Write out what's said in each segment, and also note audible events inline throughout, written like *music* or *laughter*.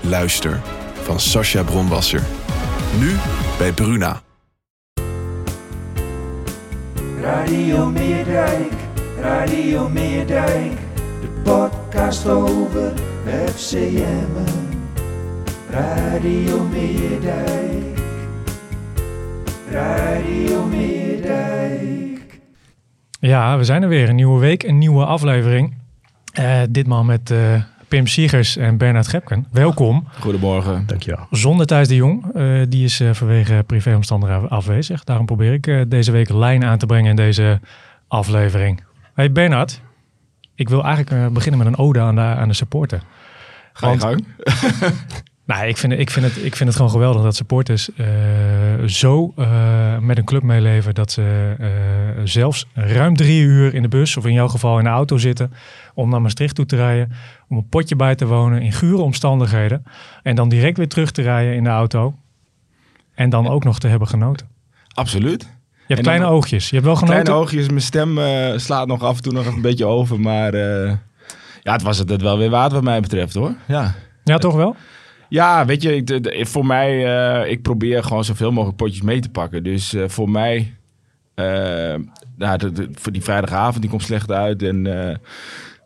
Luister van Sascha Bronwasser. Nu bij Bruna. Radio Meerdijk, Radio Meerdijk, de podcast over FCM. Radio Meerdijk, Radio Meerdijk. Ja, we zijn er weer. Een nieuwe week, een nieuwe aflevering. Eh, ditmaal met eh, Pim Siegers en Bernard Gepken. Welkom. Goedemorgen. Dankjewel. Zonder Thijs de Jong. Eh, die is eh, vanwege privéomstandigheden afwezig. Daarom probeer ik eh, deze week lijn aan te brengen in deze aflevering. Hey Bernard, ik wil eigenlijk beginnen met een ode aan de, aan de supporter. Ga je gang. *laughs* Nou, ik vind, het- ik, vind het, ik vind het gewoon geweldig dat supporters eh, zo eh, met een club meeleven dat ze eh, zelfs ruim drie uur in de bus of in jouw geval in de auto zitten om naar Maastricht toe te rijden, om een potje bij te wonen in gure omstandigheden en dan direct weer terug te rijden in de auto en dan ook nog te hebben genoten. Absoluut. Je hebt En kleine oogjes. Je hebt wel genoten. Kleine oogjes, mijn stem slaat nog af en toe nog een beetje over. Maar ja, het was het het wel weer waard wat mij betreft hoor. Ja, Ja, toch wel? Ja weet je, ik- voor mij, eh, ik probeer gewoon zoveel mogelijk potjes mee te pakken. Dus eh, voor mij, eh, nou, de- de- voor die vrijdagavond, die komt slecht uit. En,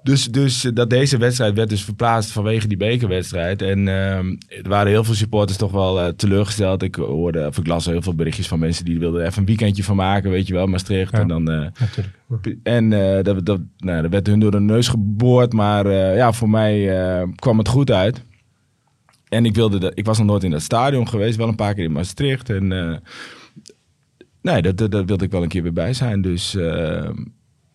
dus, dus dat deze wedstrijd werd dus verplaatst vanwege die bekerwedstrijd. En er waren heel veel supporters toch wel teleurgesteld. Ik hoorde, of ik las heel veel berichtjes van mensen die wilden er even een weekendje van maken, weet je wel, Maastricht. Ja. En dan... Natuurlijk. en dat, dat, nou, dat werd hun door de neus geboord. Maar ja, voor mij kwam het goed uit. En ik, wilde dat, ik was nog nooit in dat stadion geweest. Wel een paar keer in Maastricht. En eh, nee, dat, dat, dat wilde ik wel een keer weer bij zijn. Dus eh,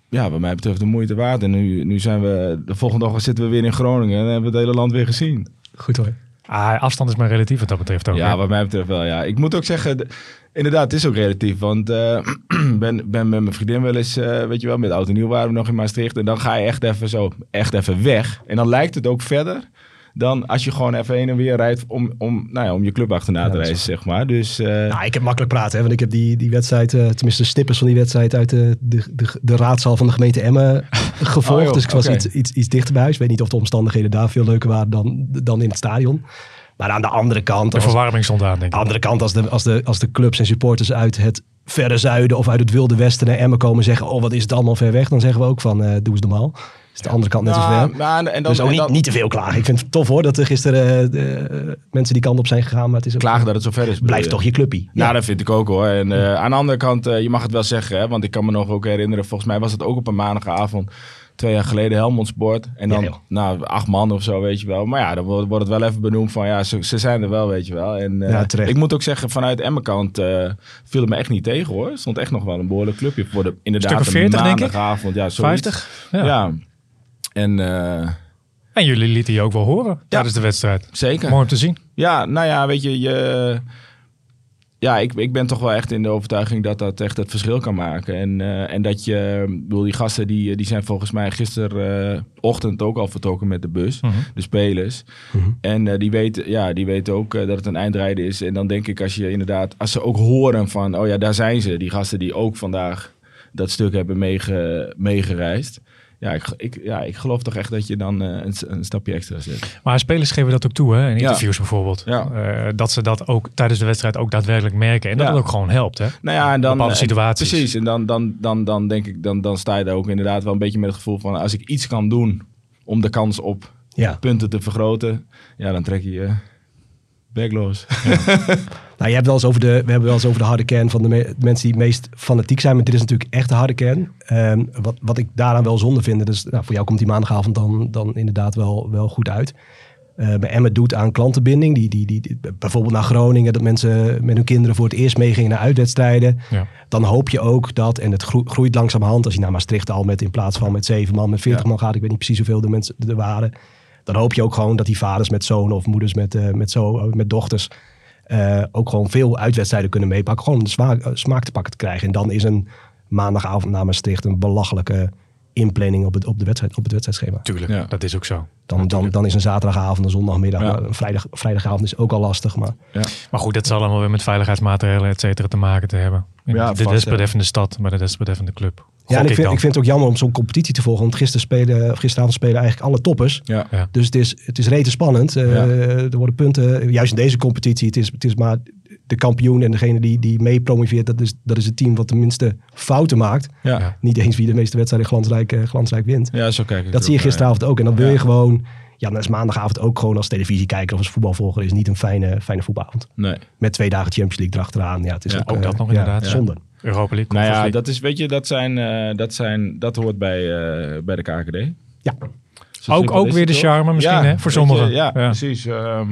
ja, wat mij betreft de moeite waard. En nu, nu zijn we, de volgende dag zitten we weer in Groningen. En hebben we het hele land weer gezien. Goed hoor. Ah, afstand is maar relatief wat dat betreft ook. Ja, hè? wat mij betreft wel, ja. Ik moet ook zeggen, inderdaad, het is ook relatief. Want eh *clears throat* ben, ben met mijn vriendin wel eens, eh, weet je wel, met oud en nieuw waren we nog in Maastricht. En dan ga je echt even zo, echt even weg. En dan lijkt het ook verder dan als je gewoon even heen en weer rijdt om, om, nou ja, om je club achterna te reizen, zeg maar. Dus eh, Nou, ik heb makkelijk praten, hè, want ik heb die, die wedstrijd, eh, tenminste de snippers van die wedstrijd uit de, de, de, de raadzaal van de gemeente Emmen *laughs* gevolgd. Oh, dus ik was iets, iets, iets dichter bij huis. Ik weet niet of de omstandigheden daar veel leuker waren dan, dan in het stadion. Maar aan de andere kant, De verwarming stond aan, denk aan ik. de andere kant als, de, als, de, als de clubs en supporters uit het verre zuiden of uit het wilde westen naar Emmen komen zeggen, oh wat is het allemaal ver weg, dan zeggen we ook van, eh doe eens normaal. Is de andere kant net nou, ver. nou, en dan, dus ook niet, dan niet te veel klagen. Ik vind het tof hoor dat er gisteren eh, de, mensen die kant op zijn gegaan. Maar het is ook, klagen dat het zo ver is. blijft toch je clubpie. Nou, dat vind ik ook hoor. En eh, aan de andere kant, eh, je mag het wel zeggen, hè, want ik kan me nog ook herinneren, volgens mij was het ook op een maandagavond, twee jaar geleden Helmond Sport. En dan, Ja, nou, acht man of zo, weet je wel. Maar ja, dan wordt, wordt het wel even benoemd van, ja, ze, ze zijn er wel, weet je wel. En eh, Ja, ik moet ook zeggen, vanuit Emmenkant eh viel het me echt niet tegen hoor. Er stond echt nog wel een behoorlijk clubje voor de, inderdaad, Stuk of een 40, denk ik? maandagavond. Ja, zoiets. 50? Ja. Ja. En eh, En jullie lieten je ook wel horen tijdens de wedstrijd. zeker. Mooi om te zien. Ja, nou ja, weet je, je ja, ik, ik ben toch wel echt in de overtuiging dat dat echt het verschil kan maken. En, eh, en dat je, ik bedoel, die gasten die, die zijn volgens mij gisterochtend ook al vertrokken met de bus, Mhm. de spelers. En eh, die, weten, ja, die weten ook eh, dat het een eindrijden is. En dan denk ik als je inderdaad, als ze ook horen van, oh ja, daar zijn ze, die gasten die ook vandaag dat stuk hebben meege, meegereisd. Ja ik, ik, ja, ik geloof toch echt dat je dan eh, een, een stapje extra zet. Maar spelers geven dat ook toe, hè? in interviews bijvoorbeeld. Ja. Eh, dat ze dat ook tijdens de wedstrijd ook daadwerkelijk merken. En dat Ja. het ook gewoon helpt. Hè? Nou ja, en dan, Bepaalde en- situaties. precies, en dan, dan, dan, dan denk ik, dan, dan sta je daar ook inderdaad wel een beetje met het gevoel van als ik iets kan doen om de kans op Ja. punten te vergroten, ja, dan trek je je Backloos. *laughs* Nou, je hebt wel eens over de, we hebben wel eens over de harde kern van de, me- de mensen die het meest fanatiek zijn. Maar dit is natuurlijk echt de harde kern. Ehm, wat, wat ik daaraan wel zonde vind. Dus nou, voor jou komt die maandagavond dan, dan inderdaad wel, wel goed uit. Eh bij Emmet doet aan klantenbinding. Die, die, die, die- bijvoorbeeld naar Groningen. Dat mensen met hun kinderen voor het eerst meegingen naar uitwedstrijden. Ja. Dan hoop je ook dat, en het gro- groeit langzamerhand. Als je naar Maastricht al met in plaats van met zeven man, met veertig Ja. man gaat. Ik weet niet precies hoeveel de mensen er waren. Dan hoop je ook gewoon dat die vaders met zonen of moeders met, eh, met, zo, met dochters eh, ook gewoon veel uitwedstrijden kunnen meepakken. Gewoon om de smaak, eh, smaak te pakken te krijgen. En dan is een maandagavond naar Maastricht een belachelijke inplanning op het, op de wedstrijd, op het wedstrijdschema. Tuurlijk, Ja. dat is ook zo. Dan, dan, dan is een zaterdagavond, een zondagmiddag, Ja. een vrijdag, vrijdagavond is ook al lastig. Maar Maar goed, dat zal allemaal weer met veiligheidsmaatregelen, et cetera, te maken te hebben. In Ja, de desbetreffende stad, maar de desbetreffende club. Ja, en ik vind, ik vind het ook jammer om zo'n competitie te volgen. Want gisteren spelen, of gisteravond spelen eigenlijk alle toppers. Ja. Ja. Dus het is, het is rete spannend. Eh, Ja. Er worden punten, juist in deze competitie, het is, het is maar de kampioen en degene die, die mee promoveert, dat is, dat is het team wat de minste fouten maakt. Ja. Ja. Niet eens wie de meeste wedstrijden glansrijk, eh, glansrijk wint. Ja, zo kijk ik Dat zie je gisteravond ook. En dan wil Ja. je gewoon, ja, dan is maandagavond ook gewoon als televisiekijker of als voetbalvolger is niet een fijne, fijne voetbalavond. Nee. Met twee dagen Champions League erachteraan. Ja, het is Ja, ook, ook eh, dat nog ja, inderdaad, ja. Zonde. Europa League. Nou ja, dat is, weet je, dat, zijn, eh, dat, zijn, dat hoort bij, eh, bij de KKD. Ja. Zo Ook- ook weer de charme misschien, Ja, hè, voor je, sommigen. ja, Ja. precies. ehm,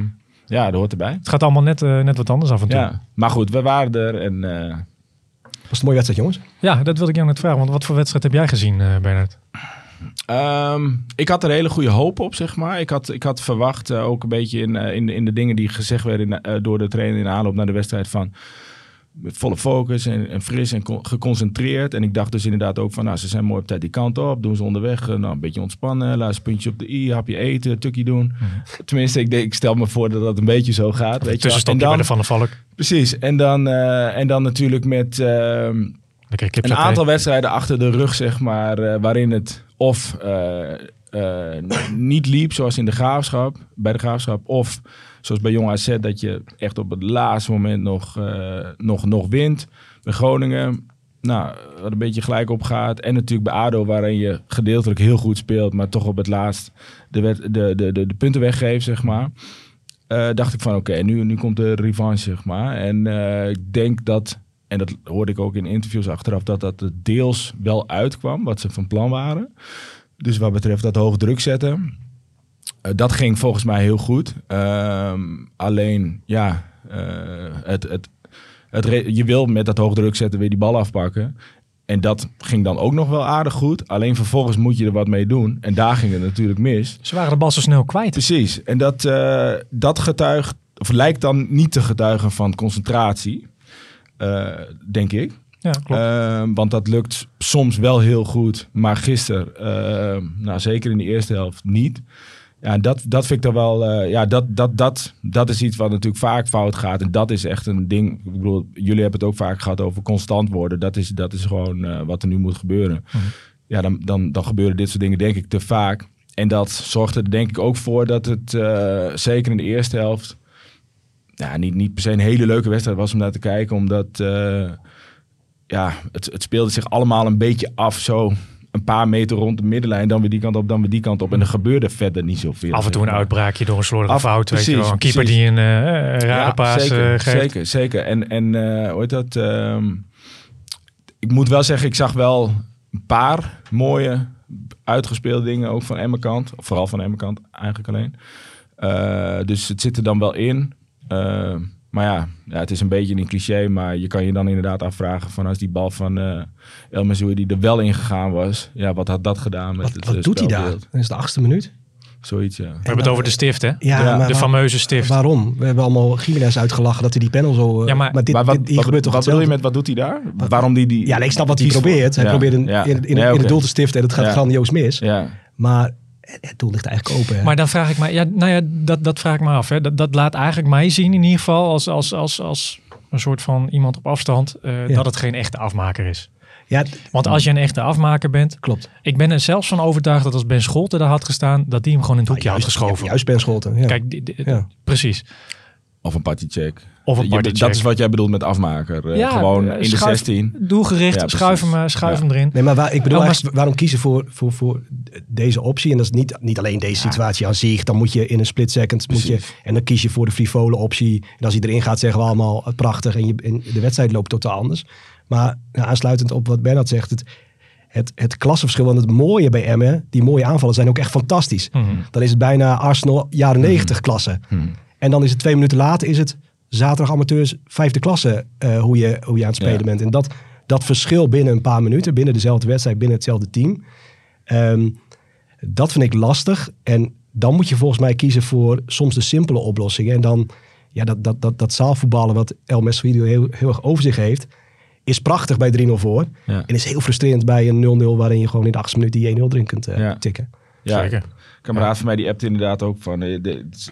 ja, dat hoort erbij. Het gaat allemaal net, eh, net wat anders af en toe. Ja. Ja. Maar goed, we waren er en eh, Was het een mooie wedstrijd, jongens? dat wilde ik jou net vragen. Want wat voor wedstrijd heb jij gezien, eh Bernard? Ehm, ik had er hele goede hoop op, zeg maar. Ik had, ik had verwacht, ook een beetje in, in, in de dingen die gezegd werden in, door de trainer in de aanloop naar de wedstrijd van met volle focus en, en fris en co- geconcentreerd. En ik dacht dus inderdaad ook van, nou, ze zijn mooi op tijd die kant op. Doen ze onderweg, eh, nou, een beetje ontspannen. Laatste puntje op de i, hapje eten, tukkie doen. Tenminste, ik, denk, ik stel me voor dat dat een beetje zo gaat. Weet je. En dan, bij de Van der Valk. Precies, en dan, eh, en dan natuurlijk met... ehm, een aantal wedstrijden achter de rug, zeg maar, eh, waarin het of niet liep, zoals in de graafschap, bij de graafschap, of zoals bij Jong AZ, dat je echt op het laatste moment nog, eh, nog, nog wint. Bij Groningen, nou, wat een beetje gelijk op gaat. En natuurlijk bij ADO, waarin je gedeeltelijk heel goed speelt, maar toch op het laatst de, de, de, de, punten weggeeft, zeg maar. Eh, dacht ik van, oké, nu, nu komt de revanche, zeg maar. En eh, ik denk dat, en dat hoorde ik ook in interviews achteraf, dat dat deels wel uitkwam, wat ze van plan waren. Dus wat betreft dat hoog druk zetten. Eh, dat ging volgens mij heel goed. Ehm, alleen, ja, eh, het, het, je wil met dat hoog druk zetten weer die bal afpakken. En dat ging dan ook nog wel aardig goed. Alleen vervolgens moet je er wat mee doen. En daar ging het natuurlijk mis. Ze waren de bal zo snel kwijt. Precies. En dat, eh, dat getuigt, of lijkt dan niet te getuigen van concentratie, denk ik. Ja, klopt. Eh, want dat lukt soms wel heel goed, maar gisteren, nou, zeker in de eerste helft, niet. Ja, dat, dat vind ik dan wel, eh, ja, dat, dat, dat, dat is iets wat natuurlijk vaak fout gaat. En dat is echt een ding. Ik bedoel, jullie hebben het ook vaak gehad over constant worden. Dat is, dat is gewoon eh, wat er nu moet gebeuren. Ja, dan, dan, dan gebeuren dit soort dingen denk ik te vaak. En dat zorgt er denk ik ook voor dat het, eh, zeker in de eerste helft, ja, niet, niet per se een hele leuke wedstrijd was om naar te kijken. Omdat ja, het, het speelde zich allemaal een beetje af zo een paar meter rond de middenlijn. Dan weer die kant op, dan weer die kant op. En er gebeurde verder niet zoveel. Af en toe een uitbraakje door een slordige Af- fout. Weet je precies, wel. Een keeper precies. die een eh, rare paas zeker, eh, geeft. Zeker, zeker. En, en eh, hoe heet dat? ehm, ik moet wel zeggen, ik zag wel een paar mooie uitgespeelde dingen ook van Emmen kant. Of vooral van Emmen kant eigenlijk alleen. Eh, dus het zit er dan wel in. Maar ja, ja, het is een beetje een cliché. Maar je kan je dan inderdaad afvragen van als die bal van eh El Mazoui die er wel in gegaan was. Ja, wat had dat gedaan met Wat, het wat eh, doet hij daar? Dat is de achtste minuut. Zoiets, ja. We hebben het over de stift, hè? Ja, Ja, maar de fameuze stift. Waarom? We hebben allemaal Jiménez uitgelachen dat hij die panel zo... eh, Ja, maar- dit, maar wat, dit, hier wat, gebeurt toch wat bedoel je met wat doet hij daar? Waarom die, die Ja, nee, ik snap wat hij probeert. Hij Ja, probeert een, ja. in, in, in oké. het doel te stiften en het gaat Ja. grandioos mis. Ja, Maar het doel ligt eigenlijk open. Hè? Maar dan vraag ik me, ja, nou ja, dat, dat vraag ik me af. Hè. Dat, dat laat eigenlijk mij zien in ieder geval als, als, als, als een soort van iemand op afstand, eh, Ja. dat het geen echte afmaker is. ja, Want als je een echte afmaker bent, klopt. ik ben er zelfs van overtuigd dat als Ben Scholten daar had gestaan, dat die hem gewoon in het hoekje had juist, geschoven. ja, juist Ben Scholten. Ja. Kijk, Ja. precies. Of een partycheck. Of een Je- partycheck. dat is wat jij bedoelt met afmaker. Eh, Ja, gewoon eh, in de schuif- 16. Doelgericht, Ja, schuif, hem, eh, schuif Ja. hem erin. Nee, maar waar, ik bedoel Oh, maar- waarom kiezen voor, voor, voor deze optie? En dat is niet, niet alleen deze situatie aan zich. Dan moet je in een split second, moet je, en dan kies je voor de frivole optie. En als hij erin gaat, zeggen we allemaal prachtig. En, je, en de wedstrijd loopt totaal anders. Maar nou, aansluitend op wat Bernard zegt, het, het, het klassenverschil. Want het mooie bij Emmen, die mooie aanvallen zijn ook echt fantastisch. Mhm. Dan is het bijna Arsenal jaren 90 klasse. En dan is het twee minuten later, is het zaterdag amateurs vijfde klasse eh, hoe, je, hoe je aan het spelen Ja. bent. En dat, dat verschil binnen een paar minuten, binnen dezelfde wedstrijd, binnen hetzelfde team. ehm, dat vind ik lastig. En dan moet je volgens mij kiezen voor soms de simpele oplossingen. En dan, ja, dat, dat, dat, dat zaalvoetballen wat El Mesridio heel, heel erg over zich heeft, is prachtig bij 3-0 voor. Ja. En is heel frustrerend bij een 0-0 waarin je gewoon in de achtste minuut die 1-0 erin kunt eh, Ja. tikken. Ja, Zeker. Een kameraad van mij die appte inderdaad ook van... eh,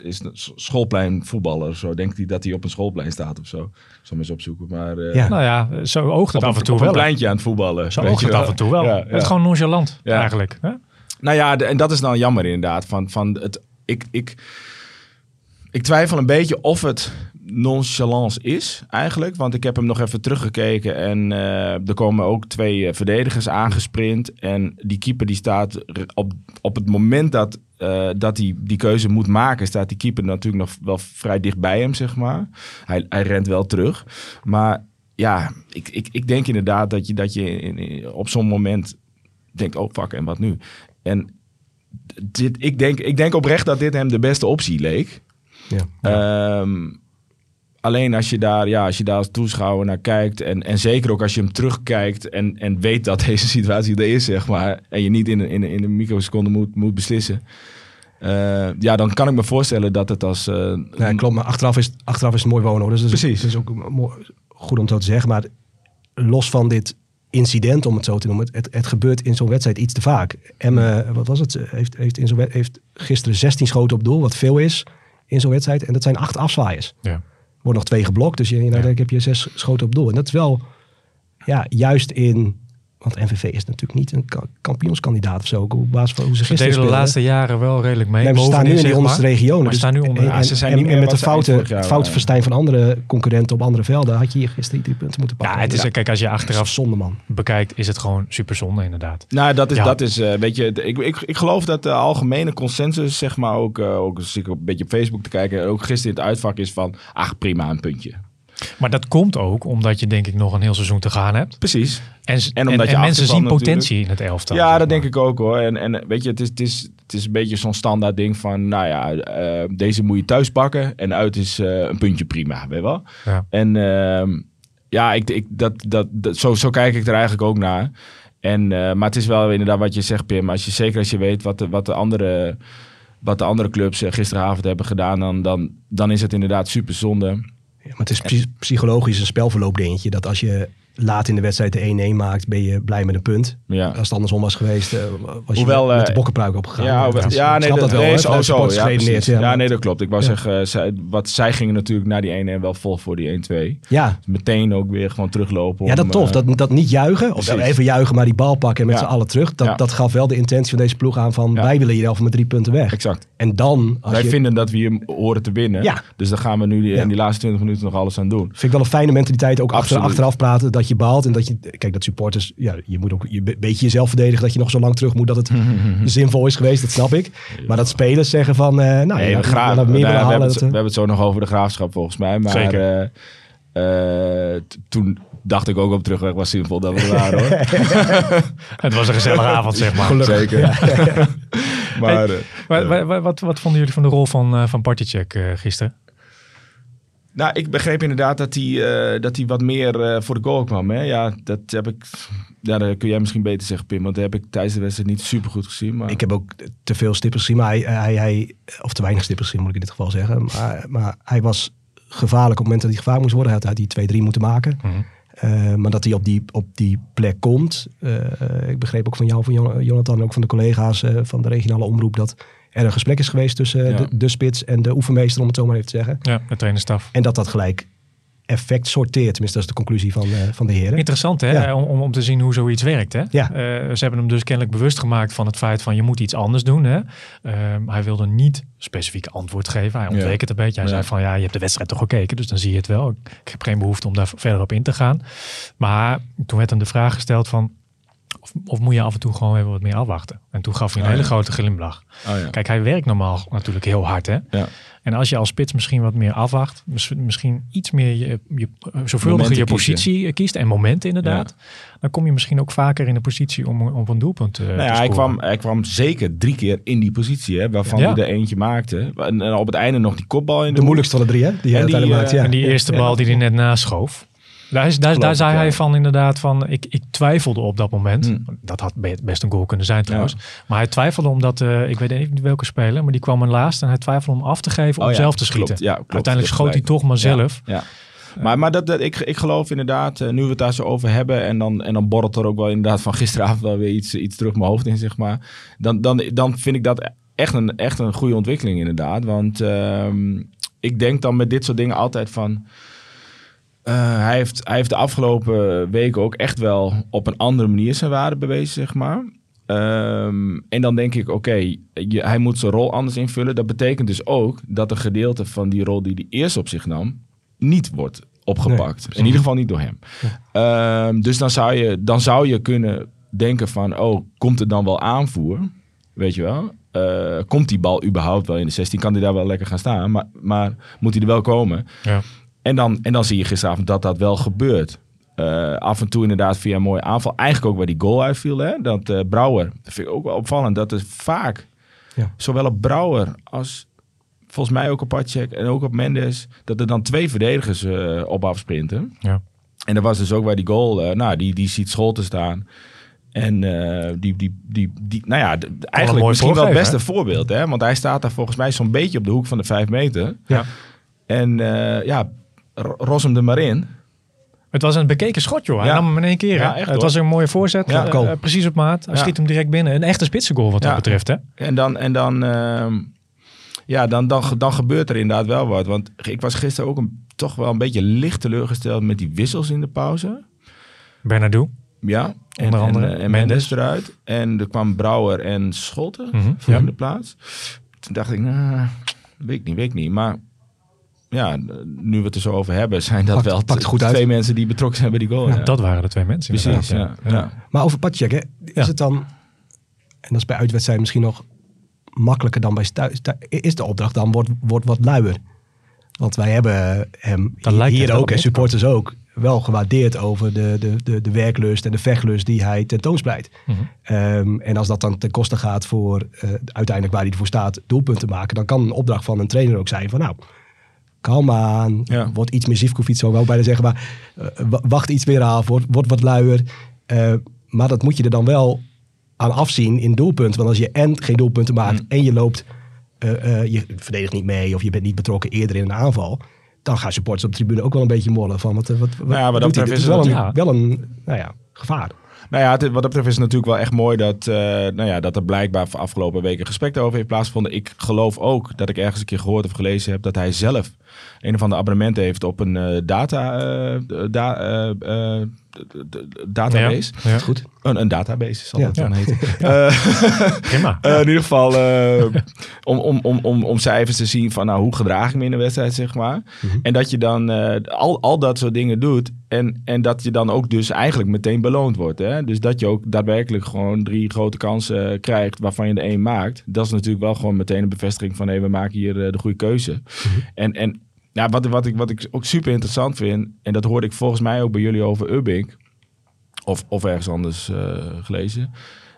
is een schoolplein voetballer of zo. Denkt hij dat hij op een schoolplein staat of zo. Zal hem eens opzoeken. Maar eh, Ja. Nou ja, zo oogt het op, af en een, toe op een wel. hè. pleintje aan het voetballen. Zo oogt je het af en toe wel. Ja, Het ja. is gewoon nonchalant Ja. eigenlijk. Hè? Nou ja, de- en dat is dan jammer inderdaad. Van, van het, ik, ik, ik twijfel een beetje of het nonchalance is eigenlijk. Want ik heb hem nog even teruggekeken. En eh, er komen ook twee eh, verdedigers aangesprint. En die keeper die staat op, op het moment dat, eh, dat hij die keuze moet maken... staat die keeper natuurlijk nog wel vrij dicht bij hem, zeg maar. Hij, hij rent wel terug. Maar ja, ik, ik, ik denk inderdaad dat je, dat je in- in- op zo'n moment denkt... oh fuck, en wat nu? En dit, ik, denk, ik denk oprecht dat dit hem de beste optie leek. Ja. Ehm, alleen als je daar, ja, als je daar als toeschouwer naar kijkt. En, en zeker ook als je hem terugkijkt. En, en weet dat *laughs* deze situatie er is, zeg maar. En je niet in, een- in, een- in een microseconde moet, moet beslissen. eh, ja, dan kan ik me voorstellen dat het als. eh, Ja, klopt. Maar achteraf is, achteraf is het mooi wonen. Hoor. Dus dat is, Precies. Dat is ook mooi- goed om zo te zeggen. Maar los van dit incident, om het zo te noemen. Het, het gebeurt in zo'n wedstrijd iets te vaak. Emme, wat was het? Heeft, heeft, in zo'n wed- heeft gisteren 16 schoten op doel, wat veel is in zo'n wedstrijd. En dat zijn acht afzwaaiers. Ja. Worden nog twee geblokt, dus je, nou, heb je zes schoten op doel. En dat is wel, ja, juist in... Want NVV is natuurlijk niet een ka- kampioenskandidaat of zo. Op basis van hoe ze Ze gisteren deden de laatste jaren wel redelijk mee. Nee, maar ze staan nu in die onderste regionen. Maar dus- staan nu onder. en, Ah, ze zijn en- niet en met de fouten, fouten waren. verstijn van andere concurrenten op andere velden... had je hier gisteren drie punten moeten pakken. Ja, het is, kijk, als je achteraf zonde, man. bekijkt, is het gewoon super zonde inderdaad. Nou, dat is, Ja. dat is eh, weet je, ik, ik, ik geloof dat de algemene consensus, zeg maar, ook, eh, ook als ik een beetje op Facebook te kijken, ook gisteren in het uitvak is van, ach, prima, een puntje. Maar dat komt ook omdat je denk ik nog een heel seizoen te gaan hebt. Precies. En, en, En omdat je en mensen zien potentie in het elftal. Ja, dat maar. denk ik ook hoor. En, en weet je, het is, het, is, het is een beetje zo'n standaard ding van, nou ja, eh, deze moet je thuis pakken en uit is eh, een puntje prima, weet je wel. Ja. En ehm, ja, ik, ik, dat, dat, dat, zo, zo kijk ik er eigenlijk ook naar. En, eh, maar het is wel inderdaad wat je zegt, Pim. Als je, zeker als je weet wat de, wat de, andere, wat de andere clubs gisteravond hebben gedaan, dan, dan, dan is het inderdaad super zonde. Ja, maar het is psy- psychologisch een spelverloop dingetje. Dat als je laat in de wedstrijd de 1-1 maakt, ben je blij met een punt. Ja. Als het andersom was geweest, eh, was je met eh, de bokkenpruik opgegaan. Ja, ja, ik nee, dat, dat wel. nee, hè, zo, zo, ja, ja, ja, nee, dat klopt. Ik wou Ja. zeggen, zij, wat, zij gingen natuurlijk naar die 1 en wel vol voor die 1-2. Ja, Meteen ook weer gewoon teruglopen. ja, om, dat tof. eh, Dat, dat niet juichen, of precies. even juichen, maar die bal pakken en met Ja. z'n allen terug. Dat, Ja. dat gaf wel de intentie van deze ploeg aan van Ja. wij willen hier met drie punten weg. Exact. En dan, als Wij je, vinden dat we hier horen te winnen. Ja. Dus daar gaan we nu Ja. in die laatste 20 minuten nog alles aan doen. vind ik wel een fijne mentaliteit ook achteraf praten dat je baalt en dat je kijk dat supporters ja je moet ook je een beetje jezelf verdedigen dat je nog zo lang terug moet dat het *laughs* zinvol is geweest dat snap ik maar dat spelers zeggen van eh nou Nee, ja, we, we gra- willen meer nou, we, halen hebben het, dat, we hebben het zo nog over de graafschap volgens mij. Maar Zeker. eh, eh, toen dacht ik ook op terugweg was zinvol dat we er waren hoor. *laughs* Het was een gezellige avond, zeg maar. Zeker. *laughs* maar Wat, wat, wat, wat vonden jullie van de rol van, eh van Partycheck eh, gisteren? Nou, ik begreep inderdaad dat hij, eh, dat hij wat meer eh, voor de goal kwam. Hè? Ja, dat heb ik. Ja, dat kun jij misschien beter zeggen, Pim. Want dat heb ik tijdens de wedstrijd niet super goed gezien. Maar... ik heb ook te veel stippers gezien maar hij, hij, hij of te weinig stippers gezien moet ik in dit geval zeggen maar, maar hij was gevaarlijk op het moment dat hij gevaar moest worden hij had hij die 2-3 moeten maken Mhm. Eh, maar dat hij op die, op die plek komt. eh, ik begreep ook van jou, van Jon- Jonathan, en ook van de collega's eh, van de regionale omroep, dat er een gesprek is geweest tussen eh, Ja. de, de spits en de oefenmeester, om het zo maar even te zeggen. Ja, de trainerstaf. En dat dat gelijk effect sorteert. Tenminste, dat is de conclusie van, eh, van de heren. Interessant hè, Ja. om, om, om te zien hoe zoiets werkt. Hè? Ja. Eh, ze hebben hem dus kennelijk bewust gemaakt van het feit van je moet iets anders doen. Hè? Ehm, hij wilde niet specifiek antwoord geven. Hij ontweek Ja. het een beetje. Hij Ja. zei van ja, je hebt de wedstrijd toch gekeken, dus dan zie je het wel. Ik heb geen behoefte om daar verder op in te gaan. Maar toen werd hem de vraag gesteld van of, of moet je af en toe gewoon even wat meer afwachten? En toen gaf hij een Oh, hele ja. grote glimlach. Oh, ja. Kijk, hij werkt normaal natuurlijk heel hard. Hè? Ja. En als je als spits misschien wat meer afwacht, mis- misschien iets meer je, je, zorgvuldiger je kiezen. positie kiest en momenten inderdaad, dan kom je misschien ook vaker in de positie om, om een doelpunt eh, Nou te ja, hij, kwam, hij kwam zeker drie keer in die positie, hè, waarvan Ja. hij er eentje maakte. En, en op het einde nog die kopbal in de, De moeilijkste van de drie, hè? Die hij die, eh, maakt. Ja. En die eerste bal die hij net naschoof. Daar, is, daar, ik, zei ja. hij van inderdaad van, ik, ik twijfelde op dat moment. Hmm. Dat had be- best een goal kunnen zijn trouwens. Maar hij twijfelde omdat, eh, ik weet niet welke speler, maar die kwam er laatst en hij twijfelde om af te geven om Oh ja, zelf te schieten. Ja, klopt. Uiteindelijk schoot hij toch maar zelf. Ja. Maar, maar dat, dat, ik, ik geloof inderdaad, eh, nu we het daar zo over hebben, en dan, en dan borrelt er ook wel inderdaad van gisteravond wel weer iets, iets terug mijn hoofd in, zeg maar. Dan, dan, dan vind ik dat echt een, echt een goede ontwikkeling, inderdaad. Want ehm, ik denk dan met dit soort dingen altijd van. Eh, hij, heeft, hij heeft de afgelopen weken ook echt wel op een andere manier zijn waarde bewezen, zeg maar. Ehm, en dan denk ik, oké, hij moet zijn rol anders invullen. Dat betekent dus ook dat een gedeelte van die rol die hij eerst op zich nam, niet wordt opgepakt. In ieder geval niet door hem. Ehm, dus dan zou, je, dan zou je kunnen denken van, oh, komt er dan wel aanvoer? Weet je wel? Eh, komt die bal überhaupt wel in de 16? Kan die daar wel lekker gaan staan? Maar, maar moet hij er wel komen? Ja. En dan, en dan zie je gisteravond dat dat wel gebeurt. Eh, af en toe inderdaad via een mooie aanval. Eigenlijk ook waar die goal uitviel. Hè? Dat eh, Brouwer, dat vind ik ook wel opvallend. Dat is vaak, Ja. zowel op Brouwer als volgens mij ook op Pacek en ook op Mendes... dat er dan twee verdedigers eh, op afsprinten. Ja. En dat was dus ook bij die goal. nou, die, die ziet Scholten staan. En die, die, die, die, nou ja, eigenlijk misschien wel het beste voorbeeld. Hè? Want hij staat daar volgens mij zo'n beetje op de hoek van de vijf meter. Ja. En ja, ros hem er maar in. Het was een bekeken schot, joh. Hij Ja. nam hem in één keer. Ja, echt, het hoor. was een mooie voorzet. Ja, eh, eh, precies op maat. Hij Ja. schiet hem direct binnen. Een echte spitsengoal wat Ja. dat betreft, hè? En dan, en dan, ehm, ja, dan, dan, dan gebeurt er inderdaad wel wat. Want ik was gisteren ook een, toch wel een beetje licht teleurgesteld met die wissels in de pauze. Bernardo. Ja, en, Onder andere en, en Mendes. Mendes eruit. En er kwam Brouwer en Scholten Mhm, voor ja. in de plaats. Toen dacht ik, nou, weet ik niet, weet ik niet. Maar ja, nu we het er zo over hebben, zijn dat Pakt- wel pakt goed uit. twee mensen die betrokken zijn bij die goal. Ja, Dat waren de twee mensen. Precies, ja. ja. Maar over Patjek, hè, is Ja. het dan, en dat is bij uitwedstrijden misschien nog makkelijker dan bij thuis, is de opdracht dan wordt, wordt wat luier. Want wij hebben hem hier ook en supporters ook wel gewaardeerd over de, de, de, de werklust en de vechtlust die hij tentoonspreidt. Mhm. Ehm, en als dat dan ten koste gaat voor eh, uiteindelijk waar hij ervoor staat, doelpunten maken, dan kan een opdracht van een trainer ook zijn van nou, kalm aan, Ja. word iets meer Zivkovic, zo wou ik bijna zeggen, maar eh, wa- wacht iets meer af, word, word wat luier. Eh, maar dat moet je er dan wel aan afzien in doelpunten. Want als je en geen doelpunten maakt Mm. en je loopt, eh, je verdedigt niet mee of je bent niet betrokken eerder in een aanval, dan gaan supporters op de tribune ook wel een beetje mollen van wat, wat, wat, Nou ja, wat dat betreft is wel een, wel een nou ja, gevaar. Nou ja, het- wat dat betreft is het natuurlijk wel echt mooi dat, eh, nou ja, dat er blijkbaar afgelopen weken gesprekken over heeft plaatsgevonden. Ik geloof ook dat ik ergens een keer gehoord of gelezen heb dat hij zelf een of ander abonnement heeft op een eh, data, eh, da, eh, eh, database. Ja, ja. Goed. Een, een database zal Ja. dat dan Ja. heten. *laughs* Eh, Prima. *laughs* eh, in ieder geval eh, om, om, om, om, om cijfers te zien van nou, hoe gedraag ik me in een wedstrijd, zeg maar. En dat je dan eh, al, al dat soort dingen doet. En, en dat je dan ook dus eigenlijk meteen beloond wordt. Hè? Dus dat je ook daadwerkelijk gewoon drie grote kansen eh, krijgt waarvan je er één maakt. Dat is natuurlijk wel gewoon meteen een bevestiging van hé, we maken hier eh, de goede keuze. En, en ja, wat, wat, ik, wat ik ook super interessant vind, en dat hoorde ik volgens mij ook bij jullie over Ubbink. Of, of ergens anders eh, gelezen.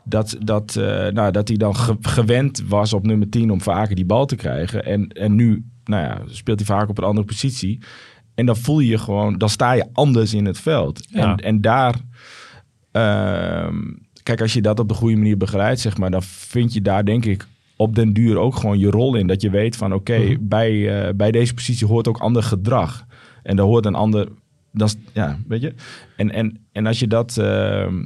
Dat, dat, eh, nou, dat hij dan ge- gewend was op nummer 10 om vaker die bal te krijgen. En, en nu nou ja, speelt hij vaak op een andere positie. En dan voel je je gewoon, dan sta je anders in het veld. Ja. En, en daar, ehm, kijk, als je dat op de goede manier begeleidt, zeg maar, dan vind je daar denk ik op den duur ook gewoon je rol in. Dat je weet van, oké, bij, eh, bij deze positie hoort ook ander gedrag. En daar hoort een ander, dat ja, weet je. En, en, en als je dat, ehm,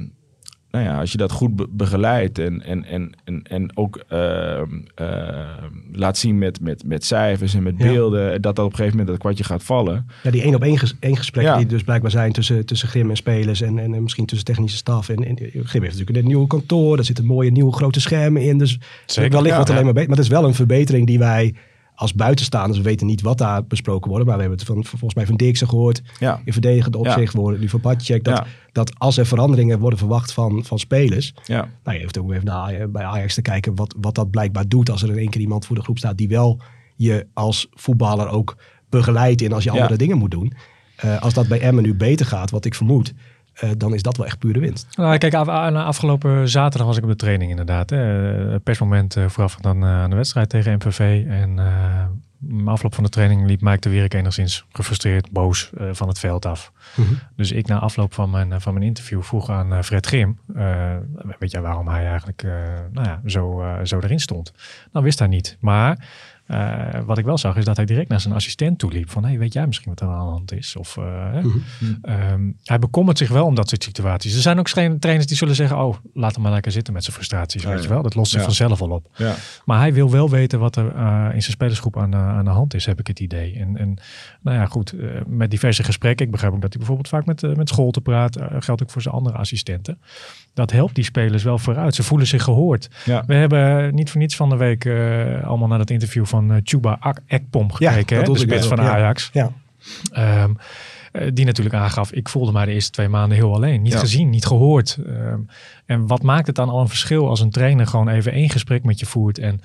nou ja, als je dat goed be- begeleidt en, en, en, en, en ook ehm, ehm, laat zien met, met, met cijfers en met Ja. beelden, dat dat op een gegeven moment dat kwartje gaat vallen. Ja, die één op één, ges één gesprekken Ja. die dus blijkbaar zijn tussen, tussen Grim en spelers en, en, en misschien tussen technische staf. En, en Grim heeft natuurlijk een nieuwe kantoor, daar zitten mooie nieuwe grote schermen in. Dus Zeker, wellicht ja. alleen maar beter. Maar het is wel een verbetering die wij als buitenstaanders, we weten niet wat daar besproken wordt, maar we hebben het van, volgens mij van Dirksen gehoord, Ja, in verdedigende opzicht, worden nu van Patjek, dat, Ja. dat als er veranderingen worden verwacht van, van spelers, ja, nou, je hoeft ook even naar, bij Ajax te kijken wat, wat dat blijkbaar doet als er in één keer iemand voor de groep staat die wel je als voetballer ook begeleidt in als je Ja. andere dingen moet doen. Eh, als dat bij Emmen nu beter gaat, wat ik vermoed, eh, dan is dat wel echt pure winst. Nou, kijk, af, afgelopen zaterdag was ik op de training inderdaad. Hè. Het persmoment eh, vooraf dan, eh, aan de wedstrijd tegen MVV. En eh na afloop van de training liep Mike de Wierik enigszins gefrustreerd, boos eh, van het veld af. Dus ik na afloop van mijn, eh, van mijn interview vroeg aan eh, Fred Grim, eh, weet jij waarom hij eigenlijk eh, nou ja, zo, eh, zo erin stond? Nou, wist hij niet. Maar eh, wat ik wel zag is dat hij direct naar zijn assistent toe liep. Van, hey, weet jij misschien wat er aan de hand is? Of, eh, hè? Ehm, hij bekommert zich wel om dat soort situaties. Er zijn ook geen trainers die zullen zeggen, oh, laat hem maar lekker zitten met zijn frustraties. Ja, weet ja. je wel, dat lost zich Ja. vanzelf al op. ja. Maar hij wil wel weten wat er eh, in zijn spelersgroep aan de, aan de hand is, heb ik het idee. En, en nou ja, goed, met diverse gesprekken. Ik begrijp ook dat hij bijvoorbeeld vaak met, met school te eh, geldt ook voor zijn andere assistenten. Dat helpt die spelers wel vooruit. Ze voelen zich gehoord. ja. We hebben niet voor niets van de week eh, allemaal naar dat interview van eh, Chuba Ekpom Ja, gekeken. dat hè, de spits van ja. Ajax. Ja. Ehm, eh, die natuurlijk aangaf, ik voelde mij de eerste twee maanden heel alleen. Niet Ja. gezien, niet gehoord. Ehm, en wat maakt het dan al een verschil als een trainer gewoon even één gesprek met je voert en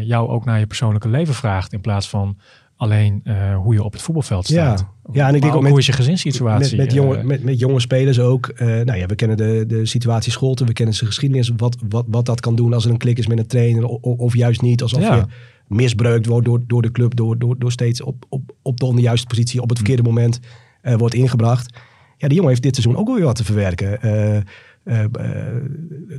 jou ook naar je persoonlijke leven vraagt in plaats van alleen eh, hoe je op het voetbalveld Ja. staat. Ja, en ik denk ook ook met- hoe is je gezinssituatie? Met, met, jonge, Eh, met, met jonge spelers ook. Eh, nou ja, we kennen de, de situatie Scholten, we kennen zijn geschiedenis. Wat, wat, wat dat kan doen als er een klik is met een trainer of juist niet. Alsof Ja. je misbruikt wordt door, door de club, door, door, door steeds op, op, op de onjuiste positie, op het verkeerde moment eh, wordt ingebracht. Ja, die jongen heeft dit seizoen ook wel weer wat te verwerken. Eh, eh,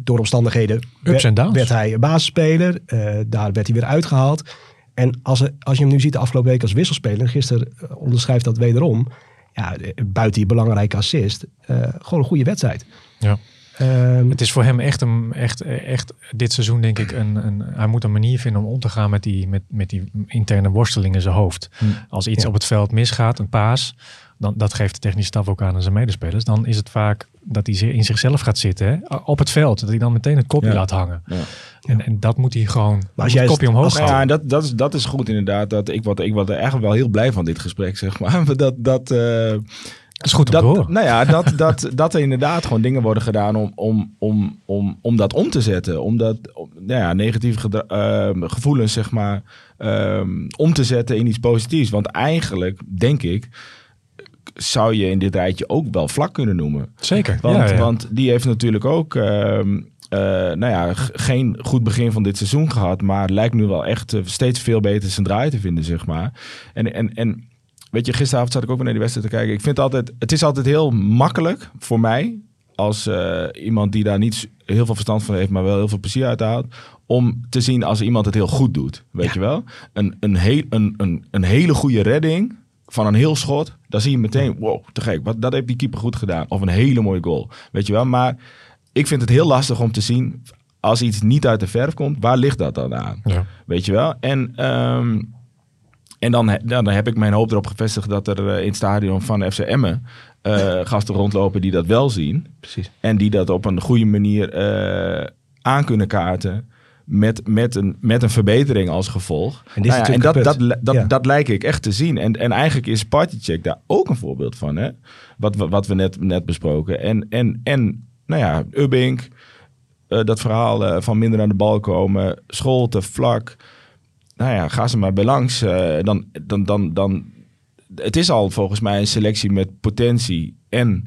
door omstandigheden werd, werd hij basisspeler. Daar werd hij weer uitgehaald. En als, als je hem nu ziet de afgelopen week als wisselspeler, en gisteren eh, onderschrijft dat wederom. Ja, eh, buiten die belangrijke assist, eh, gewoon een goede wedstrijd. Ja. Ehm, Het is voor hem echt, een, echt, echt dit seizoen denk ik, een, een, hij moet een manier vinden om om te gaan met die, met, met die interne worsteling in zijn hoofd. Als iets Ja. op het veld misgaat, een paas, dan, dat geeft de technische staf ook aan aan zijn medespelers. Dan is het vaak dat hij zich- in zichzelf gaat zitten hè, op het veld. Dat hij dan meteen het kopje Ja. laat hangen. Ja. En, en dat moet hij gewoon, als jij- het kopje omhoog Nou ja, dat, dat, is, dat is goed inderdaad. Dat ik, word, ik word er eigenlijk wel heel blij van dit gesprek, zeg *laughs* maar. Dat, dat, eh, Dat is goed om dat, te horen. nou ja, dat, dat, dat er inderdaad gewoon dingen worden gedaan om, om, om, om, om dat om te zetten. Om dat, om, nou ja, negatieve gedra- ehm, gevoelens, zeg maar, ehm, om te zetten in iets positiefs. Want eigenlijk, denk ik, zou je in dit rijtje ook wel vlak kunnen noemen. Zeker. Want, ja, ja. want die heeft natuurlijk ook ehm, eh, nou ja, geen goed begin van dit seizoen gehad. Maar lijkt nu wel echt eh, steeds veel beter zijn draai te vinden, zeg maar. En, en, en weet je, gisteravond zat ik ook weer naar die wedstrijd te kijken. Ik vind altijd, het is altijd heel makkelijk voor mij, als eh, iemand die daar niet heel veel verstand van heeft, maar wel heel veel plezier uit haalt, om te zien als iemand het heel goed doet. Weet je wel? Een, een, heel, een, een, een hele goede redding van een heel schot, dan zie je meteen, wow, te gek, wat, dat heeft die keeper goed gedaan. Of een hele mooie goal, weet je wel. Maar ik vind het heel lastig om te zien, als iets niet uit de verf komt, waar ligt dat dan aan? Ja. Weet je wel? En, ehm, en dan, dan heb ik mijn hoop erop gevestigd dat er eh, in het stadion van FC Emmen eh, gasten rondlopen die dat wel zien. precies. En die dat op een goede manier eh, aan kunnen kaarten. Met, met, een, met een verbetering als gevolg. En Nou ja, en dat, dat, dat, Ja. dat lijkt ik echt te zien. En, en eigenlijk is Partycheck daar ook een voorbeeld van. Hè? Wat, we, wat we net, net besproken. En, en, en nou ja, Ubbink. eh, dat verhaal eh, van minder aan de bal komen. Scholte, vlak. Nou ja, ga ze maar bij langs. eh, dan, dan, dan, dan, het is al volgens mij een selectie met potentie en